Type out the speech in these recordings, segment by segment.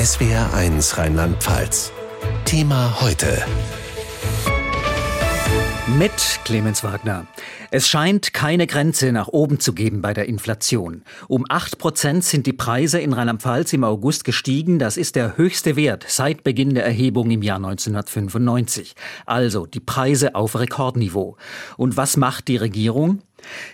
SWR1 Rheinland-Pfalz. Thema heute. Mit Clemens Wagner. Es scheint keine Grenze nach oben zu geben bei der Inflation. Um 8 Prozent sind die Preise in Rheinland-Pfalz im August gestiegen. Das ist der höchste Wert seit Beginn der Erhebung im Jahr 1995. Also die Preise auf Rekordniveau. Und was macht die Regierung?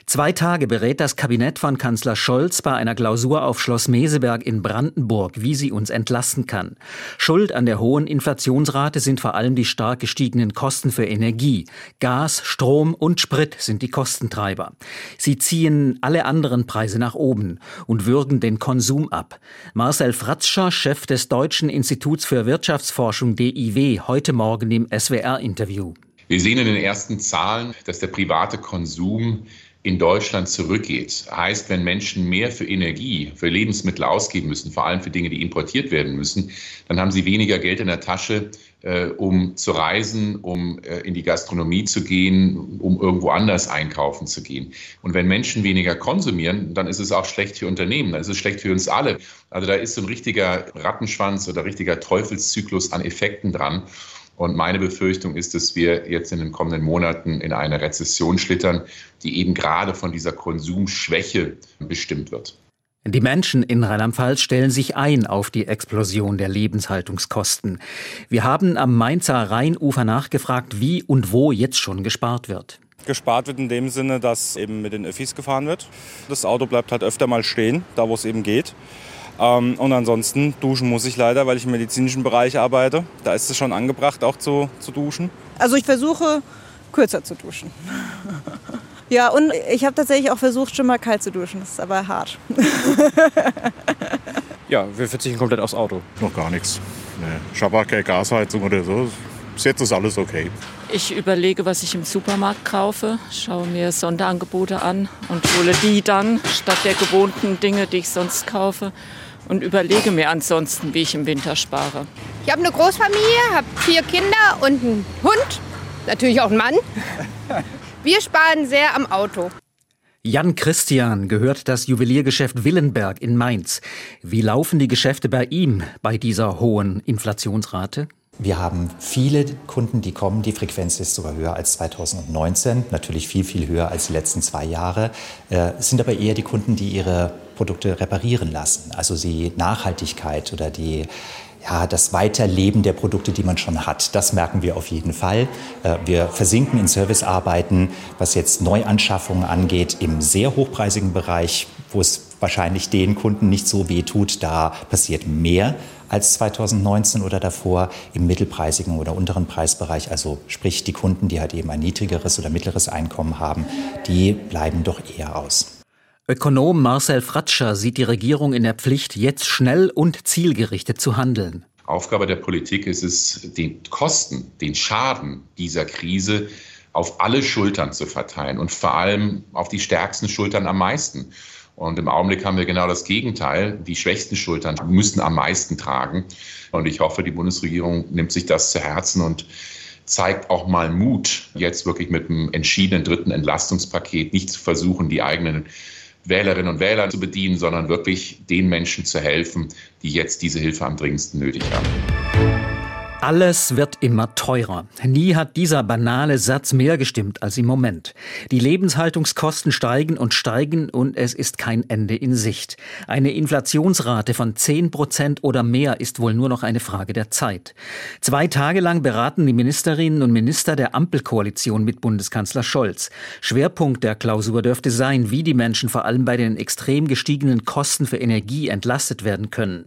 Zwei Tage berät das Kabinett von Kanzler Scholz bei einer Klausur auf Schloss Meseberg in Brandenburg, wie sie uns entlasten kann. Schuld an der hohen Inflationsrate sind vor allem die stark gestiegenen Kosten für Energie. Gas, Strom und Sprit sind die Kostentreiber. Sie ziehen alle anderen Preise nach oben und würgen den Konsum ab. Marcel Fratzscher, Chef des Deutschen Instituts für Wirtschaftsforschung DIW, heute Morgen im SWR-Interview. Wir sehen in den ersten Zahlen, dass der private Konsum in Deutschland zurückgeht. Heißt, wenn Menschen mehr für Energie, für Lebensmittel ausgeben müssen, vor allem für Dinge, die importiert werden müssen, dann haben sie weniger Geld in der Tasche, äh, um zu reisen, um äh, in die Gastronomie zu gehen, um irgendwo anders einkaufen zu gehen. Und wenn Menschen weniger konsumieren, dann ist es auch schlecht für Unternehmen, dann ist es schlecht für uns alle. Also da ist so ein richtiger Rattenschwanz oder richtiger Teufelszyklus an Effekten dran. Und meine Befürchtung ist, dass wir jetzt in den kommenden Monaten in eine Rezession schlittern, die eben gerade von dieser Konsumschwäche bestimmt wird. Die Menschen in Rheinland-Pfalz stellen sich ein auf die Explosion der Lebenshaltungskosten. Wir haben am Mainzer Rheinufer nachgefragt, wie und wo jetzt schon gespart wird. Gespart wird in dem Sinne, dass eben mit den Öffis gefahren wird. Das Auto bleibt halt öfter mal stehen, da wo es eben geht. Ähm, und ansonsten duschen muss ich leider, weil ich im medizinischen Bereich arbeite. Da ist es schon angebracht, auch zu, zu duschen. Also ich versuche kürzer zu duschen. ja, und ich habe tatsächlich auch versucht, schon mal kalt zu duschen. Das ist aber hart. ja, wir verzichten komplett aufs Auto. Noch gar nichts. Nee. Ich habe auch keine Gasheizung oder so. Bis jetzt ist alles okay. Ich überlege, was ich im Supermarkt kaufe, schaue mir Sonderangebote an und hole die dann statt der gewohnten Dinge, die ich sonst kaufe und überlege mir ansonsten, wie ich im Winter spare. Ich habe eine Großfamilie, habe vier Kinder und einen Hund, natürlich auch einen Mann. Wir sparen sehr am Auto. Jan Christian gehört das Juweliergeschäft Willenberg in Mainz. Wie laufen die Geschäfte bei ihm bei dieser hohen Inflationsrate? Wir haben viele Kunden, die kommen. Die Frequenz ist sogar höher als 2019, natürlich viel, viel höher als die letzten zwei Jahre. Äh, es sind aber eher die Kunden, die ihre Produkte reparieren lassen. Also die Nachhaltigkeit oder die ja, das Weiterleben der Produkte, die man schon hat. Das merken wir auf jeden Fall. Äh, wir versinken in Servicearbeiten, was jetzt Neuanschaffungen angeht, im sehr hochpreisigen Bereich, wo es wahrscheinlich den Kunden nicht so weh tut. Da passiert mehr als 2019 oder davor im mittelpreisigen oder unteren Preisbereich. Also sprich die Kunden, die halt eben ein niedrigeres oder mittleres Einkommen haben, die bleiben doch eher aus. Ökonom Marcel Fratscher sieht die Regierung in der Pflicht, jetzt schnell und zielgerichtet zu handeln. Aufgabe der Politik ist es, den Kosten, den Schaden dieser Krise auf alle Schultern zu verteilen und vor allem auf die stärksten Schultern am meisten. Und im Augenblick haben wir genau das Gegenteil. Die schwächsten Schultern müssen am meisten tragen. Und ich hoffe, die Bundesregierung nimmt sich das zu Herzen und zeigt auch mal Mut, jetzt wirklich mit einem entschiedenen dritten Entlastungspaket nicht zu versuchen, die eigenen Wählerinnen und Wähler zu bedienen, sondern wirklich den Menschen zu helfen, die jetzt diese Hilfe am dringendsten nötig haben. Alles wird immer teurer. Nie hat dieser banale Satz mehr gestimmt als im Moment. Die Lebenshaltungskosten steigen und steigen und es ist kein Ende in Sicht. Eine Inflationsrate von 10 Prozent oder mehr ist wohl nur noch eine Frage der Zeit. Zwei Tage lang beraten die Ministerinnen und Minister der Ampelkoalition mit Bundeskanzler Scholz. Schwerpunkt der Klausur dürfte sein, wie die Menschen vor allem bei den extrem gestiegenen Kosten für Energie entlastet werden können.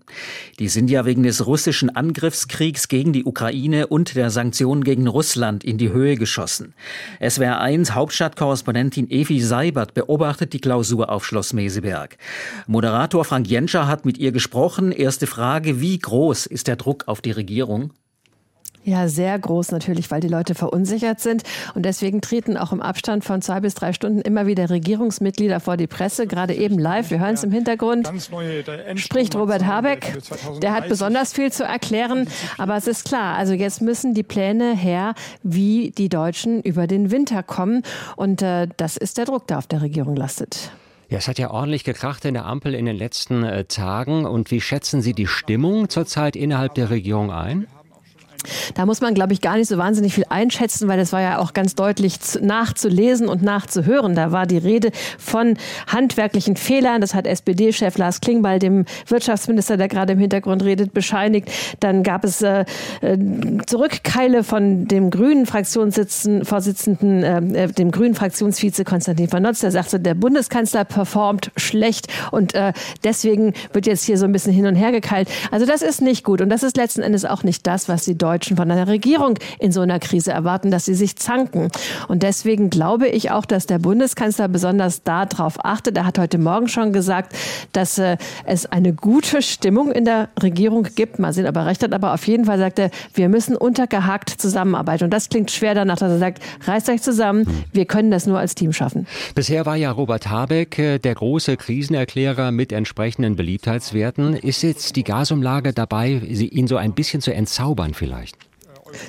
Die sind ja wegen des russischen Angriffskriegs gegen die Ukraine und der Sanktionen gegen Russland in die Höhe geschossen. SWR 1 Hauptstadtkorrespondentin Evi Seibert beobachtet die Klausur auf Schloss Meseberg. Moderator Frank Jenscher hat mit ihr gesprochen. Erste Frage, wie groß ist der Druck auf die Regierung? Ja, sehr groß natürlich, weil die Leute verunsichert sind. Und deswegen treten auch im Abstand von zwei bis drei Stunden immer wieder Regierungsmitglieder vor die Presse, gerade eben live. Wir hören es im Hintergrund. Spricht Robert Habeck. Der hat besonders viel zu erklären. Aber es ist klar, also jetzt müssen die Pläne her, wie die Deutschen über den Winter kommen. Und äh, das ist der Druck, der auf der Regierung lastet. Ja, es hat ja ordentlich gekracht in der Ampel in den letzten äh, Tagen. Und wie schätzen Sie die Stimmung zurzeit innerhalb der Regierung ein? Da muss man, glaube ich, gar nicht so wahnsinnig viel einschätzen, weil das war ja auch ganz deutlich nachzulesen und nachzuhören. Da war die Rede von handwerklichen Fehlern. Das hat SPD-Chef Lars Klingbeil, dem Wirtschaftsminister, der gerade im Hintergrund redet, bescheinigt. Dann gab es äh, äh Zurückkeile von dem grünen Fraktionsvorsitzenden, äh, äh, dem grünen Fraktionsvize Konstantin von Notz. Der sagte, der Bundeskanzler performt schlecht und äh, deswegen wird jetzt hier so ein bisschen hin und her gekeilt. Also das ist nicht gut und das ist letzten Endes auch nicht das, was die Deutschen Deutschen von einer Regierung in so einer Krise erwarten, dass sie sich zanken. Und deswegen glaube ich auch, dass der Bundeskanzler besonders darauf achtet. Er hat heute Morgen schon gesagt, dass äh, es eine gute Stimmung in der Regierung gibt. Mal sehen, ob er recht hat. Aber auf jeden Fall sagt er, wir müssen untergehakt zusammenarbeiten. Und das klingt schwer danach, dass er sagt, reißt euch zusammen. Wir können das nur als Team schaffen. Bisher war ja Robert Habeck äh, der große Krisenerklärer mit entsprechenden Beliebtheitswerten. Ist jetzt die Gasumlage dabei, ihn so ein bisschen zu entzaubern vielleicht? Vielleicht.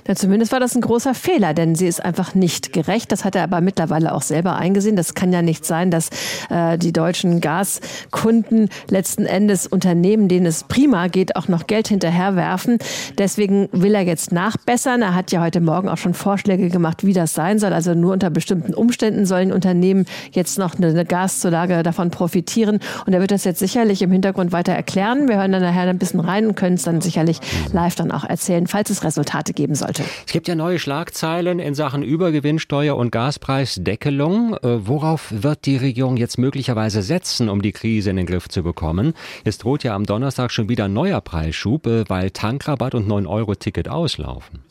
Ja, zumindest war das ein großer Fehler, denn sie ist einfach nicht gerecht. Das hat er aber mittlerweile auch selber eingesehen. Das kann ja nicht sein, dass äh, die deutschen Gaskunden letzten Endes Unternehmen, denen es prima geht, auch noch Geld hinterherwerfen. Deswegen will er jetzt nachbessern. Er hat ja heute Morgen auch schon Vorschläge gemacht, wie das sein soll. Also nur unter bestimmten Umständen sollen Unternehmen jetzt noch eine Gaszulage davon profitieren. Und er wird das jetzt sicherlich im Hintergrund weiter erklären. Wir hören dann nachher ein bisschen rein und können es dann sicherlich live dann auch erzählen, falls es Resultate gibt geben sollte. Es gibt ja neue Schlagzeilen in Sachen Übergewinnsteuer und Gaspreisdeckelung. Äh, worauf wird die Regierung jetzt möglicherweise setzen, um die Krise in den Griff zu bekommen? Es droht ja am Donnerstag schon wieder ein neuer Preisschub, äh, weil Tankrabatt und 9-Euro-Ticket auslaufen.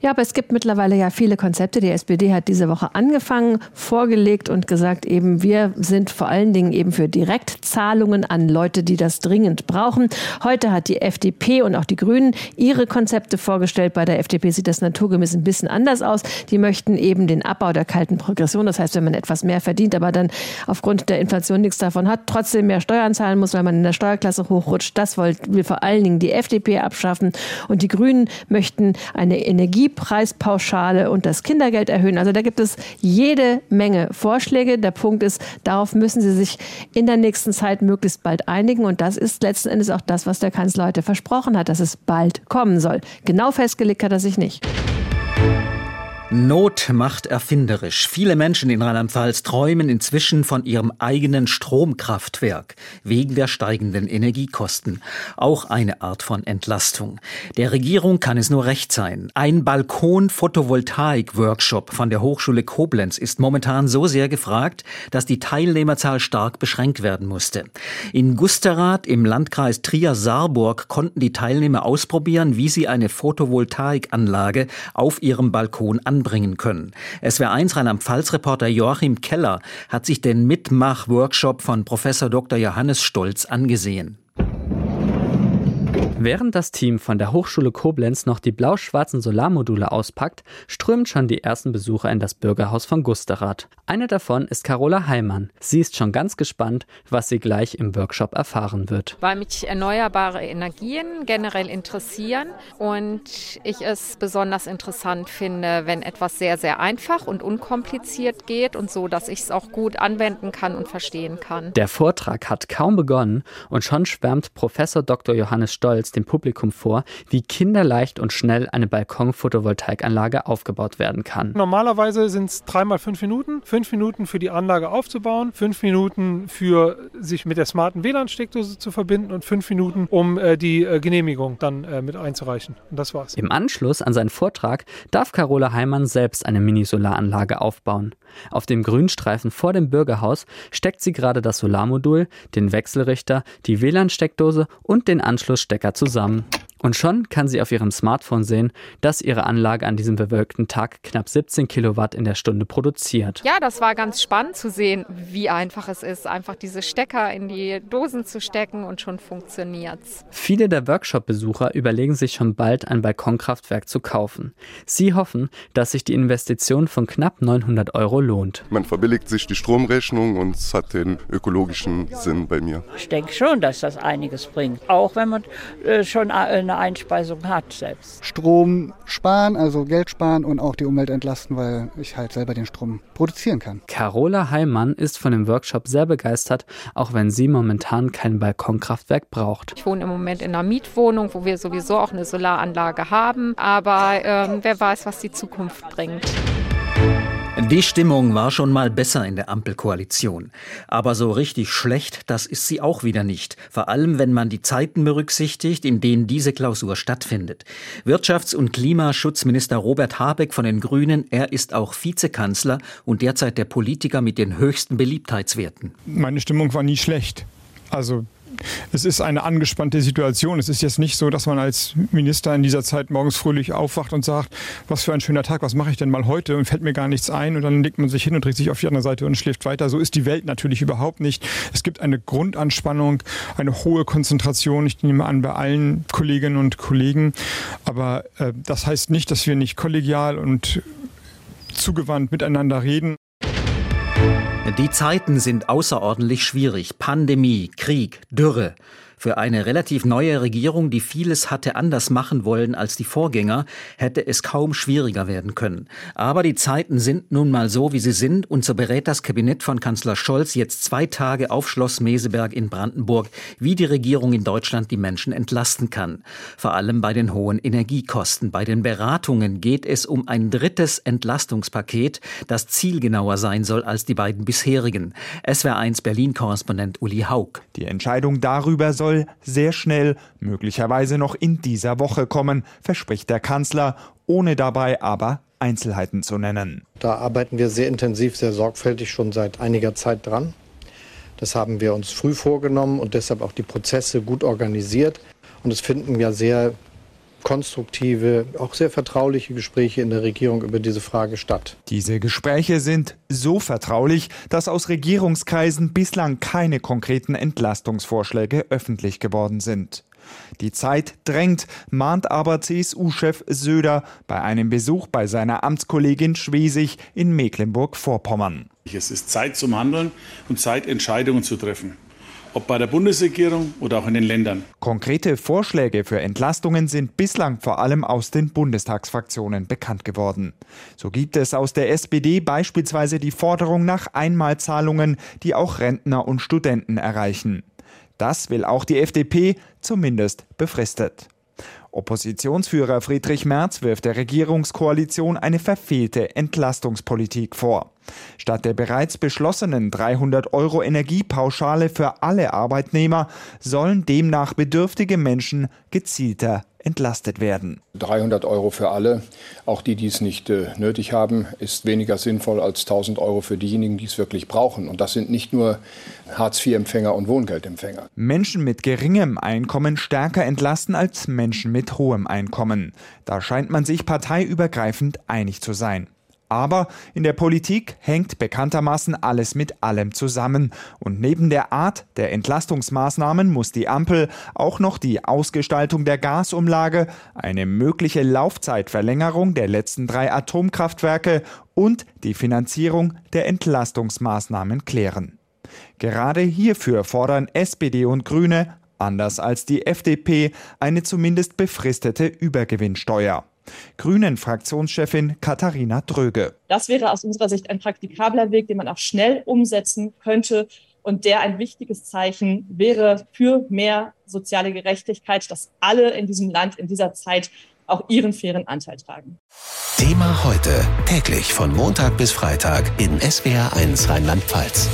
Ja, aber es gibt mittlerweile ja viele Konzepte. Die SPD hat diese Woche angefangen, vorgelegt und gesagt, eben wir sind vor allen Dingen eben für Direktzahlungen an Leute, die das dringend brauchen. Heute hat die FDP und auch die Grünen ihre Konzepte vorgestellt. Bei der FDP sieht das naturgemäß ein bisschen anders aus. Die möchten eben den Abbau der kalten Progression. Das heißt, wenn man etwas mehr verdient, aber dann aufgrund der Inflation nichts davon hat, trotzdem mehr Steuern zahlen muss, weil man in der Steuerklasse hochrutscht. Das will vor allen Dingen die FDP abschaffen. Und die Grünen möchten eine Energie Energiepreispauschale und das Kindergeld erhöhen. Also da gibt es jede Menge Vorschläge. Der Punkt ist, darauf müssen Sie sich in der nächsten Zeit möglichst bald einigen. Und das ist letzten Endes auch das, was der Kanzler heute versprochen hat, dass es bald kommen soll. Genau festgelegt hat er sich nicht. Not macht erfinderisch. Viele Menschen in Rheinland-Pfalz träumen inzwischen von ihrem eigenen Stromkraftwerk wegen der steigenden Energiekosten. Auch eine Art von Entlastung. Der Regierung kann es nur recht sein. Ein Balkon-Photovoltaik-Workshop von der Hochschule Koblenz ist momentan so sehr gefragt, dass die Teilnehmerzahl stark beschränkt werden musste. In Gusterath im Landkreis Trier-Saarburg konnten die Teilnehmer ausprobieren, wie sie eine Photovoltaikanlage auf ihrem Balkon an anbringen können. SWR1 Rheinland-Pfalz-Reporter Joachim Keller hat sich den Mitmach-Workshop von Professor Dr. Johannes Stolz angesehen. Während das Team von der Hochschule Koblenz noch die blau-schwarzen Solarmodule auspackt, strömen schon die ersten Besucher in das Bürgerhaus von Gusterath. Eine davon ist Carola Heimann. Sie ist schon ganz gespannt, was sie gleich im Workshop erfahren wird. Weil mich erneuerbare Energien generell interessieren und ich es besonders interessant finde, wenn etwas sehr, sehr einfach und unkompliziert geht und so, dass ich es auch gut anwenden kann und verstehen kann. Der Vortrag hat kaum begonnen und schon schwärmt Professor Dr. Johannes Stolz jetzt dem Publikum vor, wie kinderleicht und schnell eine Balkon-Photovoltaikanlage aufgebaut werden kann. Normalerweise sind es dreimal fünf Minuten. Fünf Minuten für die Anlage aufzubauen, fünf Minuten für sich mit der smarten WLAN-Steckdose zu verbinden und fünf Minuten, um äh, die äh, Genehmigung dann äh, mit einzureichen. Und das war's. Im Anschluss an seinen Vortrag darf Carola Heimann selbst eine Mini-Solaranlage aufbauen. Auf dem Grünstreifen vor dem Bürgerhaus steckt sie gerade das Solarmodul, den Wechselrichter, die WLAN-Steckdose und den Anschlussstecker zusammen. Und schon kann sie auf ihrem Smartphone sehen, dass ihre Anlage an diesem bewölkten Tag knapp 17 Kilowatt in der Stunde produziert. Ja, das war ganz spannend zu sehen, wie einfach es ist, einfach diese Stecker in die Dosen zu stecken und schon funktioniert's. Viele der Workshop-Besucher überlegen sich schon bald ein Balkonkraftwerk zu kaufen. Sie hoffen, dass sich die Investition von knapp 900 Euro lohnt. Man verbilligt sich die Stromrechnung und es hat den ökologischen Sinn bei mir. Ich denke schon, dass das einiges bringt. Auch wenn man äh, schon äh, eine Einspeisung hat selbst. Strom sparen, also Geld sparen und auch die Umwelt entlasten, weil ich halt selber den Strom produzieren kann. Carola Heimann ist von dem Workshop sehr begeistert, auch wenn sie momentan kein Balkonkraftwerk braucht. Ich wohne im Moment in einer Mietwohnung, wo wir sowieso auch eine Solaranlage haben, aber ähm, wer weiß, was die Zukunft bringt. Die Stimmung war schon mal besser in der Ampelkoalition. Aber so richtig schlecht, das ist sie auch wieder nicht. Vor allem, wenn man die Zeiten berücksichtigt, in denen diese Klausur stattfindet. Wirtschafts- und Klimaschutzminister Robert Habeck von den Grünen, er ist auch Vizekanzler und derzeit der Politiker mit den höchsten Beliebtheitswerten. Meine Stimmung war nie schlecht. Also es ist eine angespannte Situation. Es ist jetzt nicht so, dass man als Minister in dieser Zeit morgens fröhlich aufwacht und sagt, was für ein schöner Tag, was mache ich denn mal heute und fällt mir gar nichts ein und dann legt man sich hin und dreht sich auf die andere Seite und schläft weiter. So ist die Welt natürlich überhaupt nicht. Es gibt eine Grundanspannung, eine hohe Konzentration, ich nehme an, bei allen Kolleginnen und Kollegen. Aber äh, das heißt nicht, dass wir nicht kollegial und zugewandt miteinander reden. Die Zeiten sind außerordentlich schwierig. Pandemie, Krieg, Dürre. Für eine relativ neue Regierung, die vieles hatte anders machen wollen als die Vorgänger, hätte es kaum schwieriger werden können. Aber die Zeiten sind nun mal so, wie sie sind, und so berät das Kabinett von Kanzler Scholz jetzt zwei Tage auf Schloss Meseberg in Brandenburg, wie die Regierung in Deutschland die Menschen entlasten kann. Vor allem bei den hohen Energiekosten. Bei den Beratungen geht es um ein drittes Entlastungspaket, das zielgenauer sein soll als die beiden bisherigen. SWR1 Berlin-Korrespondent Uli Haug. Die Entscheidung darüber soll soll sehr schnell, möglicherweise noch in dieser Woche kommen, verspricht der Kanzler, ohne dabei aber Einzelheiten zu nennen. Da arbeiten wir sehr intensiv, sehr sorgfältig schon seit einiger Zeit dran. Das haben wir uns früh vorgenommen und deshalb auch die Prozesse gut organisiert. Und es finden ja sehr konstruktive, auch sehr vertrauliche Gespräche in der Regierung über diese Frage statt. Diese Gespräche sind so vertraulich, dass aus Regierungskreisen bislang keine konkreten Entlastungsvorschläge öffentlich geworden sind. Die Zeit drängt, mahnt aber CSU-Chef Söder bei einem Besuch bei seiner Amtskollegin Schwesig in Mecklenburg-Vorpommern. Es ist Zeit zum Handeln und Zeit, Entscheidungen zu treffen ob bei der Bundesregierung oder auch in den Ländern. Konkrete Vorschläge für Entlastungen sind bislang vor allem aus den Bundestagsfraktionen bekannt geworden. So gibt es aus der SPD beispielsweise die Forderung nach Einmalzahlungen, die auch Rentner und Studenten erreichen. Das will auch die FDP, zumindest befristet. Oppositionsführer Friedrich Merz wirft der Regierungskoalition eine verfehlte Entlastungspolitik vor. Statt der bereits beschlossenen 300 Euro Energiepauschale für alle Arbeitnehmer sollen demnach bedürftige Menschen gezielter entlastet werden. 300 Euro für alle, auch die, die es nicht äh, nötig haben, ist weniger sinnvoll als 1000 Euro für diejenigen, die es wirklich brauchen. Und das sind nicht nur Hartz-IV-Empfänger und Wohngeldempfänger. Menschen mit geringem Einkommen stärker entlasten als Menschen mit hohem Einkommen. Da scheint man sich parteiübergreifend einig zu sein. Aber in der Politik hängt bekanntermaßen alles mit allem zusammen. Und neben der Art der Entlastungsmaßnahmen muss die Ampel auch noch die Ausgestaltung der Gasumlage, eine mögliche Laufzeitverlängerung der letzten drei Atomkraftwerke und die Finanzierung der Entlastungsmaßnahmen klären. Gerade hierfür fordern SPD und Grüne, anders als die FDP, eine zumindest befristete Übergewinnsteuer. Grünen-Fraktionschefin Katharina Dröge. Das wäre aus unserer Sicht ein praktikabler Weg, den man auch schnell umsetzen könnte und der ein wichtiges Zeichen wäre für mehr soziale Gerechtigkeit, dass alle in diesem Land in dieser Zeit auch ihren fairen Anteil tragen. Thema heute, täglich von Montag bis Freitag in SWR1 Rheinland-Pfalz.